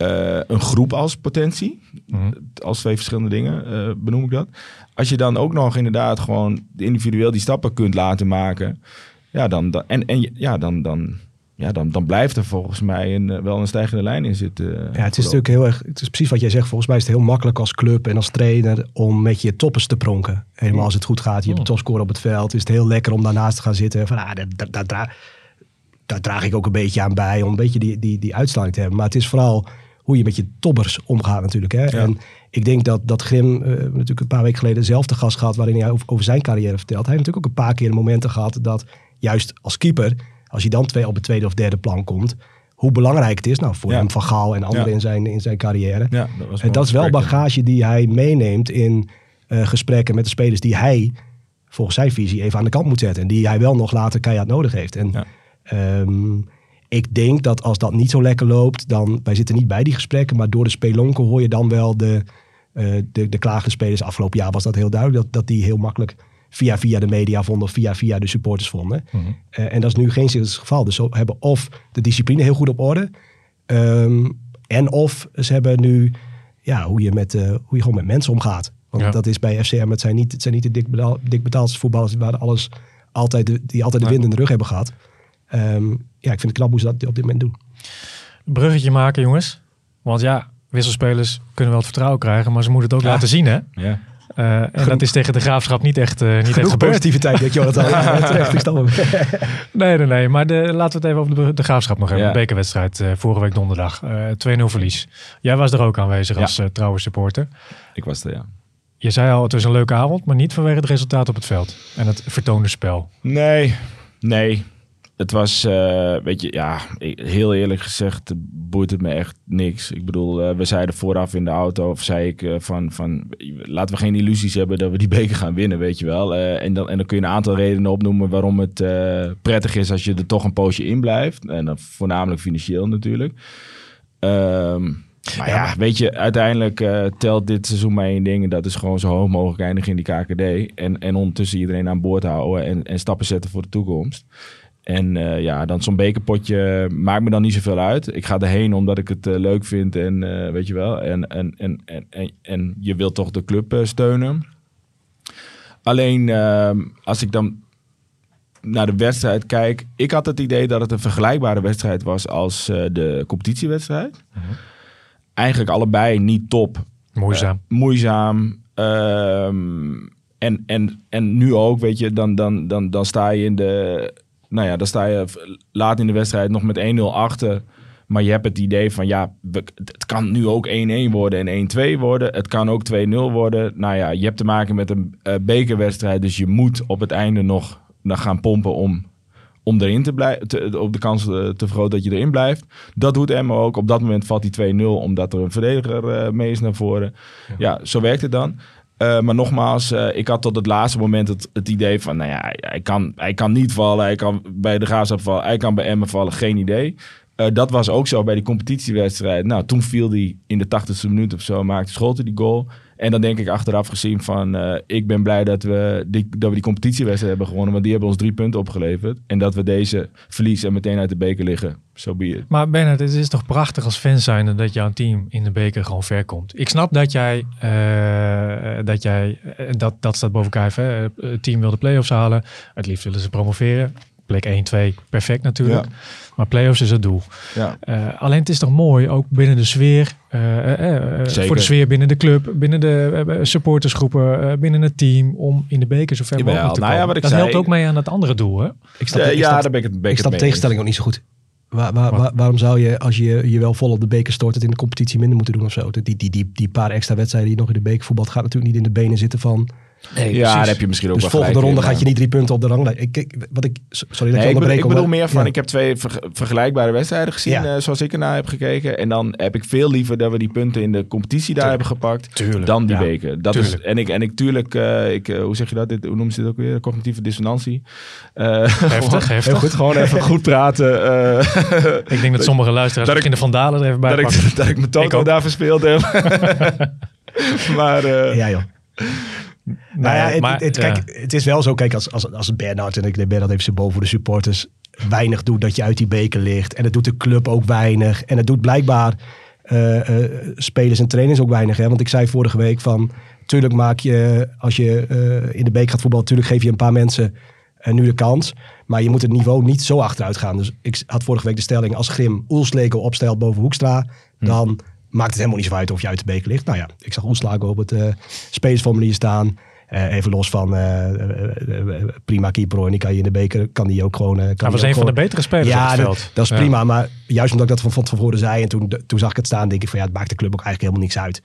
eh, een groep als potentie. Mhm. Als twee verschillende dingen eh, benoem ik dat. Als je dan ook nog inderdaad gewoon individueel die stappen kunt laten maken. Ja, dan, dan, en, en ja, dan, dan, ja, dan, dan blijft er volgens mij een, eh, wel een stijgende lijn in zitten. Ja, het is natuurlijk heel erg, het is precies wat jij zegt. Volgens mij is het heel makkelijk als club en als trainer om met je toppers te pronken. Helemaal als het goed gaat, je hebt een topscorer op het veld. Is het heel lekker om daarnaast te gaan zitten. Van, ah, daar, daar, daar, daar draag ik ook een beetje aan bij om een beetje die, die, die te hebben. Maar het is vooral hoe je met je tobbers omgaat natuurlijk. Hè? En ik denk dat, dat Grim eh, natuurlijk een paar weken geleden zelf de gast gehad waarin hij over, over zijn carrière vertelt. Hij heeft natuurlijk ook een paar keer momenten gehad dat juist als keeper, als hij dan twee, op het tweede of derde plan komt, hoe belangrijk het is nou, voor Ja. hem, Van Gaal en anderen Ja. in, zijn, in zijn carrière. Ja, dat, was En dat is wel bagage die hij meeneemt in eh, gesprekken met de spelers die hij volgens zijn visie even aan de kant moet zetten. En die hij wel nog later keihard nodig heeft. En Ja. Ik denk dat als dat niet zo lekker loopt, dan, wij zitten niet bij die gesprekken, maar door de spelonken hoor je dan wel de, eh de, de klagende spelers. Afgelopen jaar was dat heel duidelijk, dat, dat die heel makkelijk via via de media vonden of via via de supporters vonden. Eh, en dat is nu geen het geval. Dus ze hebben of de discipline heel goed op orde, ehm, en of ze hebben nu ja, hoe, je met, eh, hoe je gewoon met mensen omgaat. Want Ja. dat is bij FCM, het zijn niet, het zijn niet de dik, betaal, dik betaalde voetballers waar alles altijd de, die altijd de wind in de rug hebben gehad. Ehm, ja, ik vind het knap hoe ze dat op dit moment doen. Bruggetje maken, jongens. Want ja, wisselspelers kunnen wel het vertrouwen krijgen, maar ze moeten het ook Ja. laten zien, hè? Ja. Eh, en dat is tegen de graafschap niet echt, eh, niet echt gebeurd. positiviteit, denk je. Dat *laughs* terecht. *laughs* Nee, nee, nee. Maar de, laten we het even over de, de graafschap nog hebben. Ja. De bekerwedstrijd eh, vorige week donderdag. Eh 2-0 verlies. Jij was er ook aanwezig Ja. als trouwe supporter. Ik was er, ja. Je zei al, het was een leuke avond, maar niet vanwege het resultaat op het veld. En het vertoonde spel. Nee, nee. Het was, eh, weet je, ja, heel eerlijk gezegd, boeit het me echt niks. Ik bedoel, eh, we zeiden vooraf in de auto, of zei ik eh, van, van, laten we geen illusies hebben dat we die beker gaan winnen, weet je wel. En, dan, en dan kun je een aantal redenen opnoemen waarom het prettig is als je er toch een poosje in blijft. En dan voornamelijk financieel natuurlijk. Ehm, maar ja, weet je, uiteindelijk telt dit seizoen maar één ding. En dat is gewoon zo hoog mogelijk eindigen in die KKD. En, en ondertussen iedereen aan boord houden en, en stappen zetten voor de toekomst. En eh, ja, dan zo'n bekerpotje maakt me dan niet zoveel uit. Ik ga erheen omdat ik het eh, leuk vind en eh, weet je wel. En, en, en, en, en, en je wilt toch de club steunen. Alleen ehm, als ik dan naar de wedstrijd kijk. Ik had het idee dat het een vergelijkbare wedstrijd was als de competitiewedstrijd. Eigenlijk allebei niet top. Moeizaam. Moeizaam. Ehm, en, en, en nu ook, weet je, dan, dan, dan, dan sta je in de. Nou ja, dan sta je laat in de wedstrijd nog met 1-0 achter. Maar je hebt het idee van ja, het kan nu ook 1-1 worden en 1-2 worden. Het kan ook 2-0 worden. Nou ja, je hebt te maken met een eh, bekerwedstrijd. Dus je moet op het einde nog, nog gaan pompen om, om erin te blijven. Op de kans eh, te vergroten dat je erin blijft. Dat doet Emma ook. Op dat moment valt die 2-0 omdat er een verdediger eh, mee is naar voren. Ja, zo werkt het dan. Eh, maar nogmaals, eh, ik had tot het laatste moment het, het idee van, nou ja, hij kan, hij kan niet vallen, hij kan bij de Graafschap vallen, hij kan bij Emmen vallen, geen idee. Eh, dat was ook zo bij die competitiewedstrijd. Nou, toen viel hij in de 80ste minuut of zo, maakte Scholte die goal. En dan denk ik achteraf gezien van, eh, ik ben blij dat we, die, dat we die competitiewedstrijd hebben gewonnen, want die hebben ons drie punten opgeleverd. En dat we deze verliezen en meteen uit de beker liggen. Zo be it. Maar Bernard, het is toch prachtig als fan zijnde dat jouw team in de beker gewoon ver komt. Ik snap dat jij, eh, dat, jij eh, dat, dat staat boven? Eh, Het team wil de play-offs halen. Het liefst willen ze promoveren. Plek 1, 2, perfect natuurlijk. Ja. Maar play-offs is het doel. Ja. Eh, alleen het is toch mooi, ook binnen de sfeer. eh, eh, eh, Zeker. voor de sfeer binnen de club, binnen de supportersgroepen, eh, binnen het team. Om in de beker zo ver Jawel, mogelijk te nou ja, komen. wat ik dat zei- helpt ook mee aan het andere doel. Hè? Ik snap, ik ja, snap, daar ben ik het, ben ik ik snap tegenstelling ook niet zo goed. Waar, waar, waar- waarom zou je, als je je wel vol op de beker stort, het in de competitie minder moeten doen of zo? Die, die, die, die paar extra wedstrijden die nog in de beker voetbalt, gaat natuurlijk niet in de benen zitten van... Nee, Ja, daar heb je misschien ook Dus wel volgende gelijk ronde in, gaat je niet drie punten op de ranglijst. Ik, ik, wat ik, sorry dat Nee, ik je ik, bedoel, onderbreek. ik bedoel meer van, ja. ik heb twee ver- vergelijkbare wedstrijden gezien, Ja. eh, zoals ik ernaar heb gekeken. En dan heb ik veel liever dat we die punten in de competitie daar hebben gepakt, Tuurlijk, dan die ja. weken. Dat is, en ik, en ik tuurlijk, eh, ik, eh, hoe zeg je dat? Dit, hoe noemen ze dit ook weer? Cognitieve dissonantie. Heftig, *laughs* heftig. Heel goed, gewoon *laughs* even goed praten. Ik denk dat sommige luisteraars dat ik- beginnen Van Dalen er even bij dat, pakken. ik, *laughs* dat ik mijn ook. daar verspeeld heb. maar Ja, joh. Nou ja, het, maar, het, ja. kijk, het is wel zo, kijk, als, als, als Bernhard, en ik denk Bernhard heeft ze boven voor de supporters, weinig doet dat je uit die beker ligt. En dat doet de club ook weinig. En het doet blijkbaar eh, eh, spelers en trainers ook weinig. Hè? Want ik zei vorige week van, tuurlijk maak je, als je eh, in de beker gaat voetballen, natuurlijk geef je een paar mensen nu de kans. Maar je moet het niveau niet zo achteruit gaan. Dus ik had vorige week de stelling, als Grim Oelslego opstelt boven Hoekstra, dan maakt het helemaal niet zo uit of je uit de beker ligt. Nou ja, ik zag Oelslago op het eh, spelersformulier staan. Eh, even los van eh, prima keeper hoor. En die kan je in de beker, kan die ook gewoon... Hij was een van de betere spelers op ja, het dat, veld. dat is Ja. prima. Maar juist omdat ik dat van, van tevoren zei en toen, toen zag ik het staan, denk ik van ja, het maakt de club ook eigenlijk helemaal niks uit.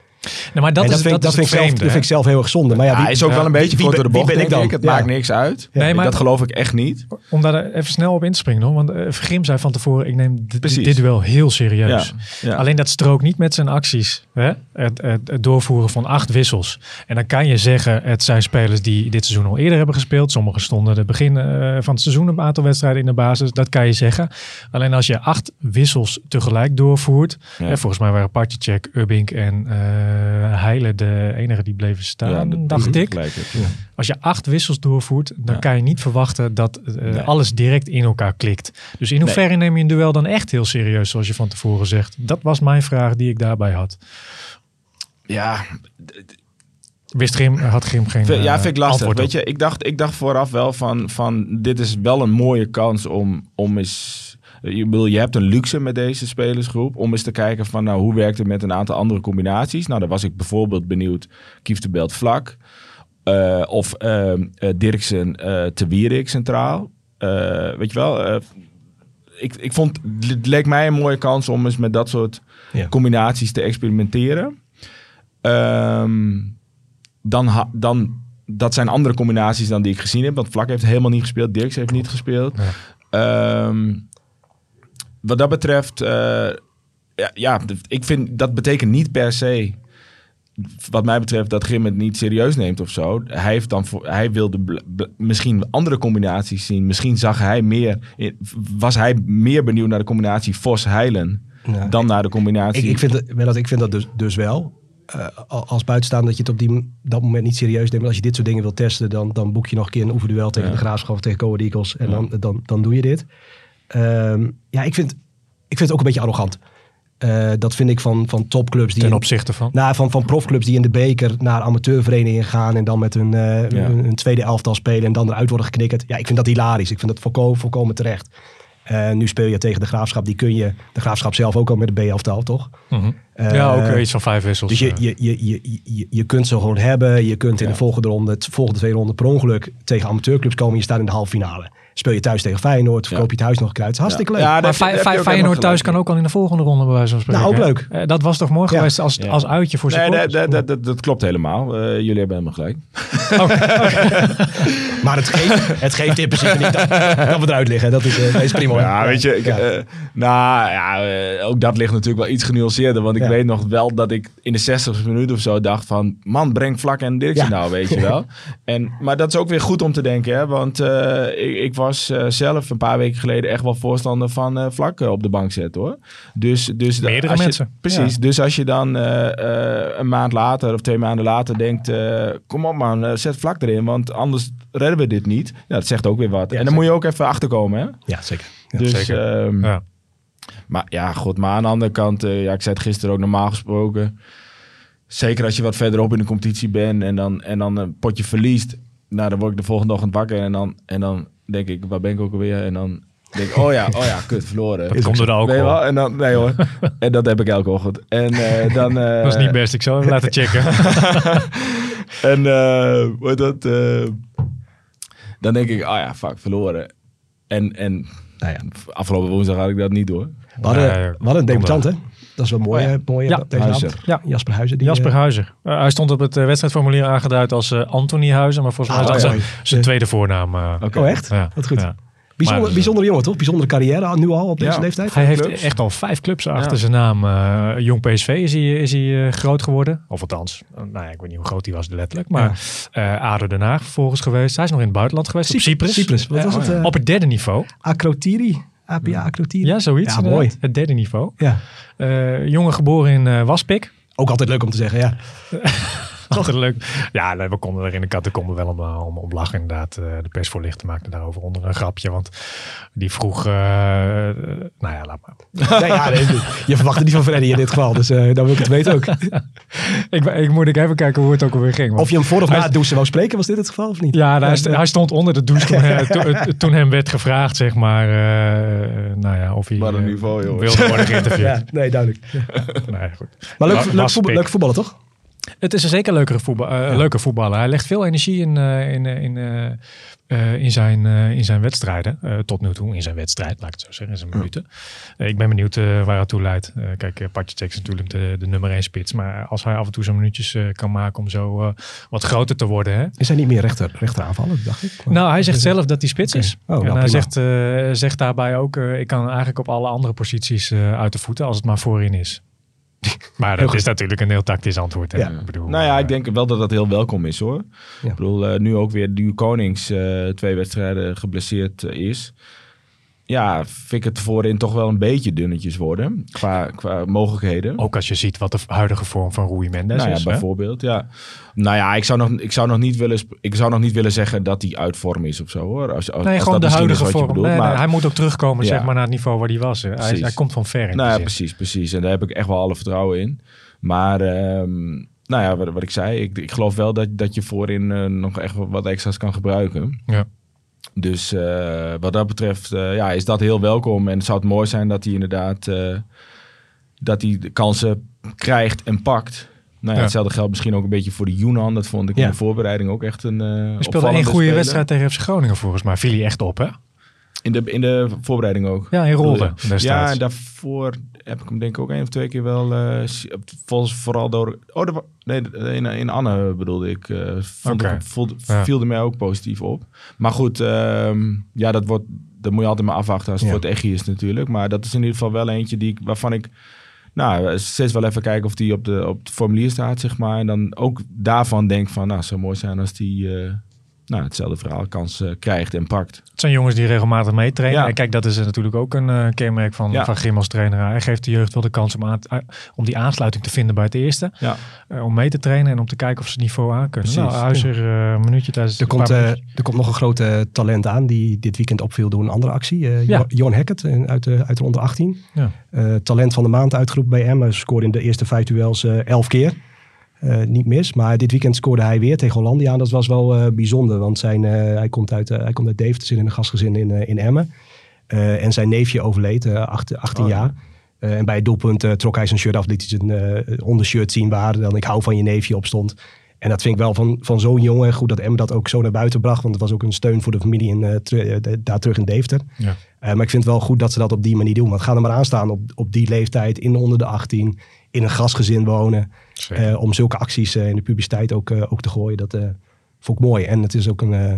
Nee, maar dat, en is, dat, vind, ik- dat, dat, is vind, ik het zelf, dat vind ik zelf heel erg zonde. Maar ja, wie- hij is ook wel een beetje kort door de bocht, wie ben ik dan? Het Ja. maakt niks uit. Nee, maar- dat geloof ik echt niet. Om daar even snel op in te springen, hoor. want Vergrim zei van tevoren, ik neem dit, duel heel serieus. Ja, ja. Alleen dat strookt niet met zijn acties. Hè? Het, het, het doorvoeren van acht wissels. En dan kan je zeggen, het zijn spelers die dit seizoen al eerder hebben gespeeld. Sommigen stonden het begin eh, van het seizoen een aantal wedstrijden in de basis. Dat kan je zeggen. Alleen als je acht wissels tegelijk doorvoert. Ja. Hè, volgens mij waren Partjecek, Ubbink en eh Heile de enige die bleven staan, dacht ik. Als je acht wissels doorvoert, dan Ja. kan je niet verwachten dat eh, Nee. alles direct in elkaar klikt. Dus in hoeverre neem je een duel dan echt heel serieus, zoals je van tevoren zegt? Dat was mijn vraag die ik daarbij had. Ja, Wist Grim, had Grim geen ja, eh, vind ik lastig. Weet je, ik dacht, ik dacht vooraf wel van, van dit is wel een mooie kans om, om eens... Je, bedoel, je hebt een luxe met deze spelersgroep om eens te kijken van nou, hoe werkt het met een aantal andere combinaties. Nou, daar was ik bijvoorbeeld benieuwd. Kief de Belt vlak. eh, of ehm, eh, Dirksen eh te Wierik centraal. Eh, weet je wel, eh, ik, ik vond, het leek mij een mooie kans om eens met dat soort Ja. combinaties te experimenteren. Ehm, dan, dan, dat zijn andere combinaties dan die ik gezien heb. Want Vlak heeft helemaal niet gespeeld. Dirks heeft niet gespeeld. Ehm, wat dat betreft, eh, ja, ja, ik vind dat betekent niet per se, wat mij betreft, dat Grim het niet serieus neemt of zo. Hij, heeft dan voor, hij wilde misschien andere combinaties zien. Misschien zag hij meer, was hij meer benieuwd naar de combinatie Vos-Heilen Ja, dan naar de combinatie. Ik, ik vind, Bernard, ik vind dat dus, dus wel. Eh, al- als buitenstaander dat je het op die, dat moment niet serieus neemt. Maar als je dit soort dingen wilt testen, dan, dan boek je nog een keer een oefenduel tegen Ja. de Graafschap of tegen Ahead Eagles. En Ja. dan, dan, dan doe je dit. Ehm, ja, ik vind, ik vind het ook een beetje arrogant. Eh, dat vind ik van, van topclubs. Die Ten opzichte van. Nou, van, van profclubs die in de beker naar amateurverenigingen gaan en dan met hun, Ja. hun, hun tweede elftal spelen en dan eruit worden geknikkerd. Ja, ik vind dat hilarisch. Ik vind dat volkomen, volkomen terecht. Eh, nu speel je tegen de Graafschap. Die kun je, de Graafschap zelf ook al met de B-elftal, toch? Eh, ja, ook iets van vijf wissels. Dus je, je, je, je, je, je kunt ze gewoon hebben. Je kunt in Ja. de volgende ronde, het volgende twee ronden per ongeluk tegen amateurclubs komen. Je staat in de halve finale. Speel je thuis tegen Feyenoord, verkoop je het huis nog kruid. Hartstikke leuk. Ja, maar Feyenoord thuis kan ook al in de volgende ronde bij wijze van spreken. Nou, ook leuk. Eh, dat was toch mooi Ja. geweest als, Ja. als uitje voor Nee, supporters? dat, dat, dat, dat klopt helemaal. Eh, jullie hebben helemaal gelijk. *laughs* *laughs* Maar het geeft, het geeft in principe niet dat, dat we eruit liggen. Dat is, eh, is prima. Ja, weet je, ik, Ja. eh, nou ja, eh, ook dat ligt natuurlijk wel iets genuanceerder. Want ik Ja. weet nog wel dat ik in de 60 minuut of zo dacht van... Man, breng Vlak en Dirksen Ja. nou, weet je wel. *laughs* En, maar dat is ook weer goed om te denken. Hè? Want eh, ik, ik was eh, zelf een paar weken geleden echt wel voorstander van eh Vlak eh, op de bank zetten hoor. Dus, dus Meerdere als je- mensen. precies. Ja. Dus als je dan een maand later of twee maanden later denkt... kom op man, zet Vlak erin. Want anders redden we dit niet. Ja, dat zegt ook weer wat. Ja, en dan moet je ook even achterkomen hè. Ja, zeker. Ja. Dus, zeker. ehm, Ja. maar ja, goed. Maar aan de andere kant, ja, ik zei het gisteren ook normaal gesproken. Zeker als je wat verderop in de competitie bent en dan, en dan een potje verliest. Nou, dan word ik de volgende ochtend wakker en dan, en dan denk ik, waar ben ik ook alweer? En dan denk ik, oh ja, oh ja, kut, verloren. Dat komt er dan ook Nee, wel. En dan, nee hoor. *laughs* en dat heb ik elke ochtend. En eh, dan... *laughs* eh, Dat is niet best. Ik zou hem laten *laughs* checken. en eh, hoe heet dat? eh, dan denk ik, oh ja, fuck, verloren. En, en Nou ja. afgelopen woensdag had ik dat niet door. We hadden, Nee, we hadden een debutant, hè? Dat is wel mooi, Oh ja. mooi Ja, avond. Ja. Jasper Huizen. Die, Jasper eh, Huizer. Eh, hij stond op het eh, wedstrijdformulier aangeduid als Anthony Huizen. Maar volgens mij Ah, is dat zijn, tweede voornaam. Oké. Oh, echt? Ja. Wat goed. Ja. Bijzonder, bijzondere jongen, toch? Bijzondere carrière al- nu al op deze Ja. leeftijd. Hij heeft clubs. echt al vijf clubs achter Ja. zijn naam. Jong PSV is hij, is hij eh, groot geworden. Of althans, nou ja, ik weet niet hoe groot hij was letterlijk. Maar eh ADO Den Haag vervolgens geweest. Hij is nog in het buitenland geweest. op Cyprus. Cyprus. Wat Ja, was oh het? eh, Op het derde niveau. Akrotiri? APA Akrotiri? Ja, zoiets. Ja, mooi. Het derde niveau. Ja. Eh, jongen geboren in eh, Waspik. Ook altijd leuk om te zeggen, ja. *laughs* *laughs* Leuk. Ja, we konden er in de catacombe wel om, eh, om, om lachen inderdaad. Eh, de persvoorlichter maakte daarover onder een grapje. Want die vroeg... eh, nou ja, laat maar. *laughs* Nee, ja nee, je verwacht het niet van Freddy in dit geval, dus eh, dan wil ik het weten ook. *laughs* ik, ik moet ik even kijken hoe het ook alweer ging. want- Of je hem voor of na Hij- het douchen wou spreken, was dit het geval of niet? Ja, hij, st- hij stond onder de douche toen, hij- toen, toen hem werd gevraagd, zeg maar, eh, nou ja, of hij niveau, joh. wilde worden geïnterviewd. Ja, nee, duidelijk. Nee, goed. Maar leuk, leuk, voetbal, leuk voetballen, toch? Het is een zeker leukere voetbal, eh, leuke voetballer. Hij legt veel energie in, eh, in, eh, in, in, zijn, in zijn wedstrijden. tot nu toe in zijn wedstrijd, laat ik het zo zeggen, in zijn minuten. Ik ben benieuwd waar het toe leidt. Kijk, uh, is natuurlijk de, de nummer 1 spits. Maar als hij af en toe zijn minuutjes kan maken om zo wat groter te worden. Hè? Is hij niet meer rechter, rechter aanvallen, dacht ik? Nou, hij zegt zelf dat hij spits is. Oh, nou, en hij zegt, zegt daarbij ook, ik kan eigenlijk op alle andere posities uit de voeten als het maar voorin is. *laughs* maar dat is natuurlijk een heel tactisch antwoord. Hè? Ja. Ik bedoel, Nou ja, eh, ik denk wel dat dat heel welkom is hoor. Ja. Ik bedoel, eh, nu ook weer Duw Konings eh, twee wedstrijden geblesseerd is. Ja, vind ik het voorin toch wel een beetje dunnetjes worden. Qua, qua mogelijkheden. Ook als je ziet wat de huidige vorm van Rui Mendes nou ja, is. hè? bijvoorbeeld, ja. Nou ja, ik zou, nog, ik, zou nog niet willen, ik zou nog niet willen zeggen dat hij uit vorm is of zo hoor. Als, als, Nee, als gewoon dat de huidige vorm. bedoelt, Nee, nee, maar- hij moet ook terugkomen Ja. zeg maar, naar het niveau waar hij was. Hè. Hij, hij komt van ver in Nou ja, zin. precies, precies. En daar heb ik echt wel alle vertrouwen in. Maar, ehm, nou ja, wat, wat ik zei, ik, ik geloof wel dat, dat je voorin eh, nog echt wat extra's kan gebruiken. Ja. Dus eh, wat dat betreft eh, ja, is dat heel welkom. En het zou het mooi zijn dat hij inderdaad eh, dat hij de kansen krijgt en pakt. Nou ja, Ja. Hetzelfde geldt misschien ook een beetje voor de Yunan. Dat vond ik in de voorbereiding ook echt een uh, Hij speelde één goede wedstrijd tegen FC Groningen volgens mij. Viel hij echt op, hè? In de, in de voorbereiding ook. Ja, in Rolde Ja, en daarvoor heb ik hem denk ik ook één of twee keer wel... eh, volgens vooral door... Oh, wa- nee, in, in Anne bedoelde ik. eh vond ik voelde, Ja. viel er mij ook positief op. Maar goed, ehm, ja, dat, wordt, dat moet je altijd maar afwachten als het Ja. voor het echt is natuurlijk. Maar dat is in ieder geval wel eentje die, ik- waarvan ik... Nou, steeds wel even kijken of die op, de, op het formulier staat, zeg maar. En dan ook daarvan denk van, nou, zou mooi zijn als die... eh, nou, hetzelfde verhaal kans eh, krijgt en pakt. Het zijn jongens die regelmatig meetrainen. Ja. En kijk, dat is natuurlijk ook een eh, kenmerk van, Ja. van Grim als trainer. Hij geeft de jeugd wel de kans om, aan, eh, om die aansluiting te vinden bij het eerste. Ja. Eh, om mee te trainen en om te kijken of ze het niveau aan kunnen. Precies. Nou, Huizer, eh, een minuutje tijdens Er komt, eh, er komt nog een groot eh, talent aan die dit weekend opviel door een andere actie. Eh Ja. Jo- Johan Hackett eh, uit de, uit de onder 18. Ja. Eh, talent van de maand uitgeroepen bij Emmen. Scoorde in de eerste vijf duels eh, elf keer. Eh, niet mis. Maar dit weekend scoorde hij weer tegen Hollandia. En dat was wel eh, bijzonder. Want zijn, eh, hij, komt uit, hij komt uit Deventer, zit in een gastgezin in, in Emmen. En zijn neefje overleed, acht- 18 Oh, ja. jaar. En bij het doelpunt trok hij zijn shirt af. Liet hij zijn ondershirt zien waar dan ik hou van je neefje op stond. En dat vind ik wel van, van zo'n jongen goed dat Emmen dat ook zo naar buiten bracht. Want het was ook een steun voor de familie in, daar terug in Deventer. Ja. Maar ik vind het wel goed dat ze dat op die manier doen. Want ga er maar aan staan op, op die leeftijd, in de onder de 18, in een gastgezin wonen. Eh, om zulke acties eh, in de publiciteit ook, eh, ook te gooien. Dat eh, vond ik mooi. En het is ook een, eh,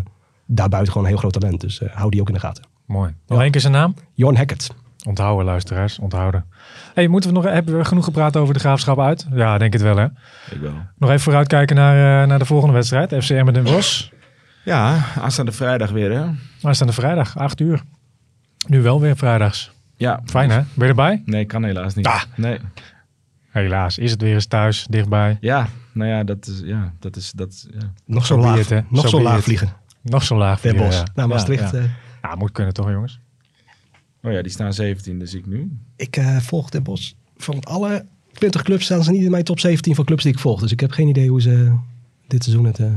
daarbuiten gewoon een heel groot talent. Dus eh, hou die ook in de gaten. Mooi. Nog één keer zijn naam? Johan Hackett. Onthouden, luisteraars. Onthouden. Hey, moeten we nog, hebben we genoeg gepraat over de graafschap uit? Ja, denk het wel, hè? Ik wel. Nog even vooruitkijken naar, eh, naar de volgende wedstrijd. FC Emmen Den Bosch. Ja, aanstaande vrijdag weer, hè? Aanstaande vrijdag, 8 uur. Nu wel weer vrijdags. Ja. Fijn, hè? Ben je erbij? Nee, kan helaas niet. Ah. Nee. Helaas. Is het weer eens thuis, dichtbij. Ja, nou ja, dat is... Ja, dat is dat, ja. Nog Zo zo laag, hè. nog Zo laag vliegen. Nog zo laag. Weer, Bosch ja. naar Ja, Maastricht. Ja, eh. Ja, moet kunnen toch, jongens? Oh ja, die staan 17, dus ik nu. ik eh, volg Den Bosch. Van alle 20 clubs staan ze niet in mijn top 17 van clubs die ik volg. Dus ik heb geen idee hoe ze dit seizoen het... eh,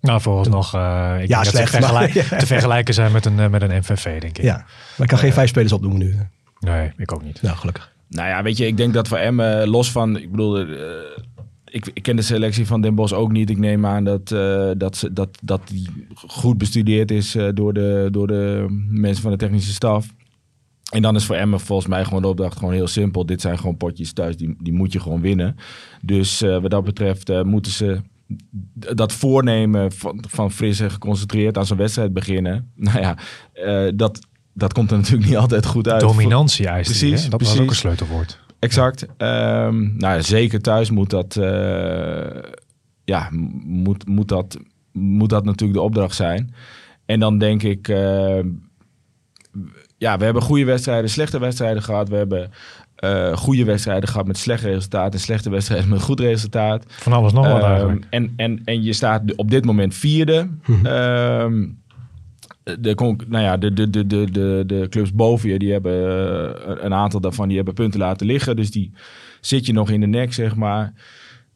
Nou, vooralsnog uh, ik Ja, denk slecht, dat ze maar- vergelijk- *laughs* te vergelijken zijn met een, met een MVV, denk ik. ja, maar ik kan geen vijf spelers opnoemen nu. Nee, ik ook niet. Nou, gelukkig. Nou ja, weet je, ik denk dat voor Emmen, los van... Ik bedoel, eh, ik, ik ken de selectie van Den Bosch ook niet. Ik neem aan dat, eh, dat, ze, dat, dat die goed bestudeerd is eh, door, de, door de mensen van de technische staf. En dan is voor Emmen volgens mij gewoon de opdracht gewoon heel simpel. Dit zijn gewoon potjes thuis, die, die moet je gewoon winnen. Dus eh, wat dat betreft eh, moeten ze dat voornemen van, van fris en geconcentreerd aan zo'n wedstrijd beginnen. *laughs* Nou ja, eh, dat, dat komt er natuurlijk *laughs* niet altijd goed uit. Dominantie eist Precies? Dat was precies. ook een sleutelwoord. Exact. Ehm, nou ja, zeker thuis moet dat, eh, ja, moet, moet, dat, moet dat natuurlijk de opdracht zijn. En dan denk ik, eh, ja, we hebben goede wedstrijden, slechte wedstrijden gehad. We hebben eh, goede wedstrijden gehad met slecht resultaat en slechte wedstrijden met goed resultaat. Van alles nog wat Ehm, eigenlijk. en, en, en je staat op dit moment vierde. Ehm, de, nou ja, de, de, de, de, de, clubs boven je, die hebben eh, een- aantal daarvan die hebben punten laten liggen. Dus die zit je nog in de nek, zeg maar.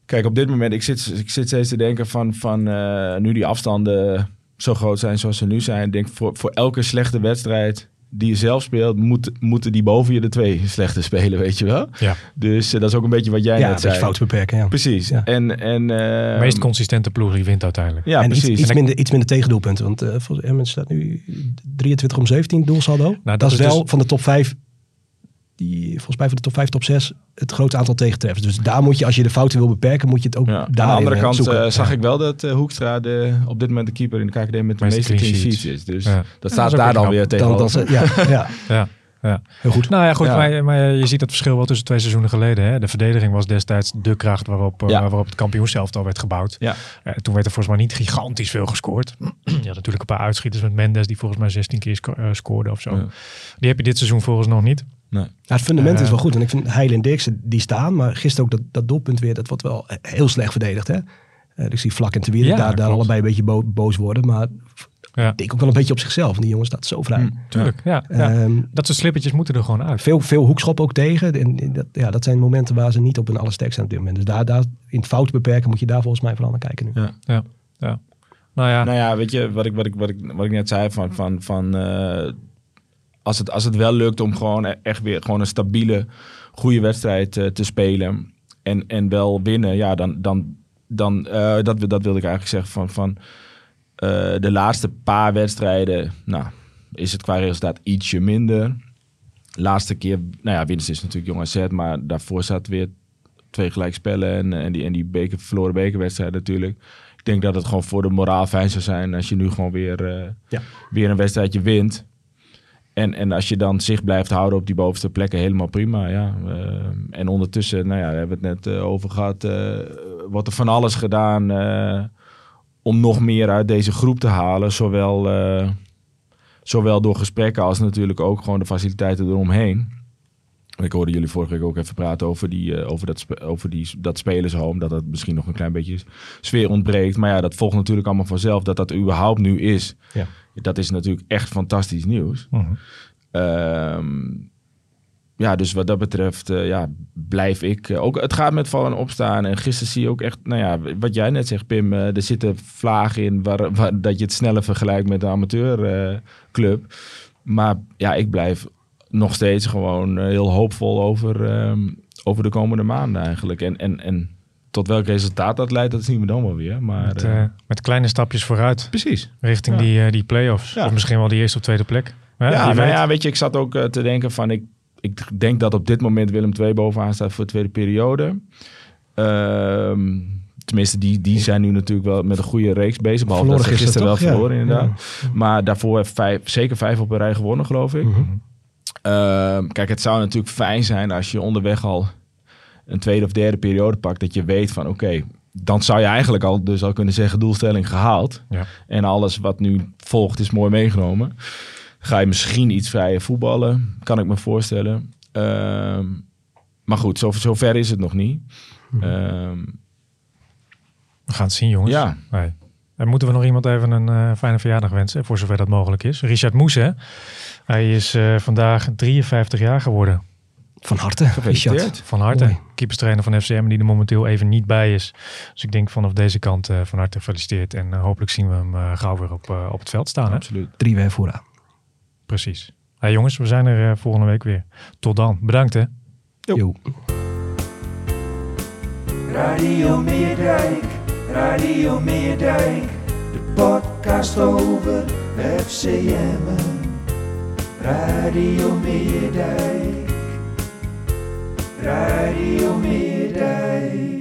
Kijk, op dit moment, ik zit, ik zit steeds te denken van, van eh, nu die afstanden zo groot zijn zoals ze nu zijn. Denk voor, voor elke slechte wedstrijd die je zelf speelt, moet, moeten die boven je de twee slechte spelen, weet je wel. Ja. Dus eh, dat is ook een beetje wat jij Ja, een net beetje zei. fouten beperken, ja. Precies. Ja. En, en, eh, De meest consistente ploeg die wint uiteindelijk. ja, en iets, precies. iets, minder, iets minder tegendoelpunten. Want eh volgens Emmen staat nu 23 om 17 doelsaldo. Nou, dat dat, is is wel dus- van de top 5, die, volgens mij van de top 5, top 6, het grootste aantal tegentreffers. Dus daar moet je, als je de fouten wil beperken, moet je het ook Ja. Aan de andere kant eh, zag Ja. ik wel dat eh, Hoekstra de, op dit moment de keeper in de KKD met de Meeste meeste clean sheets is. Dus Ja. dat dat staat daar dan weer dan, dan, ja, *laughs* ja, Ja, ja. heel goed. Nou ja, goed. Ja. Maar, maar je ziet het verschil wel tussen twee seizoenen geleden. Hè? De verdediging was destijds de kracht waarop, eh, Ja. waarop het kampioenselftal werd gebouwd. Ja. Toen werd er volgens mij niet gigantisch veel gescoord. *clears throat* je had natuurlijk een paar uitschieters met Mendes die volgens mij 16 keer sco- scoorde of zo. Ja. Die heb je dit seizoen volgens nog niet. Nee. Ja, het fundament Eh, is wel goed. En ik vind Heil en Dirksen, die staan. Maar gisteren ook dat, dat doelpunt weer, dat wordt wel heel slecht verdedigd. Hè? Eh, ik zie Vlak en Te Ja, daar, daar allebei een beetje bo- boos worden. Maar Ja. ik denk ook wel een beetje op zichzelf. En die jongen staat zo vrij. Mm. Tuurlijk, ja. ja. Ehm, Dat soort slippertjes moeten er gewoon uit. veel, veel hoekschop ook tegen. En en dat, ja, dat zijn momenten waar ze niet op hun allersterkst zijn op dit moment. Dus daar, daar in het fout beperken moet je daar volgens mij vooral naar kijken nu. Ja. Ja. ja. Nou ja, Nou ja, weet je, wat ik, wat ik, wat ik, wat ik net zei, van, van, van eh, als, het, als het wel lukt om gewoon e- echt weer gewoon een stabiele, goede wedstrijd eh, te spelen en, en wel winnen, ja, dan, dan, dan eh, dat, dat wilde ik eigenlijk zeggen van, van eh, de laatste paar wedstrijden, nou, is het qua resultaat ietsje minder. Laatste keer, nou ja, winst is natuurlijk Jong AZ, maar daarvoor zat weer twee gelijkspellen en, en die, en die beker, verloren bekerwedstrijd natuurlijk. Ik denk dat het gewoon voor de moraal fijn zou zijn als je nu gewoon weer, Ja. weer een wedstrijdje wint. En, en als je dan zich blijft houden op die bovenste plekken, helemaal prima. Ja. Eh, en ondertussen, nou ja, daar hebben we het net eh, over gehad, eh, wordt er van alles gedaan om nog meer uit deze groep te halen. Zowel, zowel door gesprekken als natuurlijk ook gewoon de faciliteiten eromheen. Ik hoorde jullie vorige week ook even praten over, die, eh, over, dat, spe- over die, dat spelershome. Dat het misschien nog een klein beetje sfeer ontbreekt. Maar ja, dat volgt natuurlijk allemaal vanzelf. Dat dat er überhaupt nu is. Ja. Dat is natuurlijk echt fantastisch nieuws. Mhm. Ehm, ja, dus wat dat betreft eh, ja, blijf ik eh, ook. Het gaat met vallen en opstaan. En gisteren zie je ook echt, nou ja, wat jij net zegt, Pim. er zitten vlagen in waar, waar, dat je het sneller vergelijkt met de amateurclub. maar ja, ik blijf nog steeds gewoon eh, heel hoopvol over, ehm, over de komende maanden eigenlijk. En, en, en tot welk resultaat dat leidt, dat zien we dan wel weer. Maar met, eh, eh, met kleine stapjes vooruit precies. richting Ja. die, die play-offs. Ja. Of misschien wel die eerste of tweede plek. Hè, Ja, wie nou weet. ja, weet je, ik zat ook te denken van... Ik, ik denk dat op dit moment Willem II bovenaan staat voor de tweede periode. Ehm, tenminste, die, die zijn nu natuurlijk wel met een goede reeks bezig. Behalve dat ze Verloren gisteren wel? Ja. verloren, inderdaad. Maar daarvoor heeft vijf, zeker vijf op een rij gewonnen, geloof ik. Mhm. Kijk, het zou natuurlijk fijn zijn als je onderweg al een tweede of derde periode pakt. Dat je weet van, oké, dan zou je eigenlijk al dus al kunnen zeggen doelstelling gehaald. Ja. En alles wat nu volgt is mooi meegenomen. Ga je misschien iets vrijer voetballen, kan ik me voorstellen. Ehm, maar goed, zo, zover is het nog niet. Ehm, We gaan het zien, jongens. ja. En moeten we nog iemand even een eh, fijne verjaardag wensen, voor zover dat mogelijk is. Richard Moes, hè? Hij is eh, vandaag 53 jaar geworden. Van harte, Gefeliciteerd. Richard. Van harte. Mooi. Keeperstrainer van FCM, die er momenteel even niet bij is. Dus ik denk vanaf deze kant eh, van harte gefeliciteerd. En hopelijk zien we hem gauw weer op, eh, op het veld staan. Hè? absoluut. Drie weer vooraan. Precies. Hey jongens, we zijn er eh, volgende week weer. Tot dan. Bedankt hè. Jo. Radio Meerdijk, Radio Meerdijk, de podcast over FCM. Radio Meerdijk, Radio Meerdijk.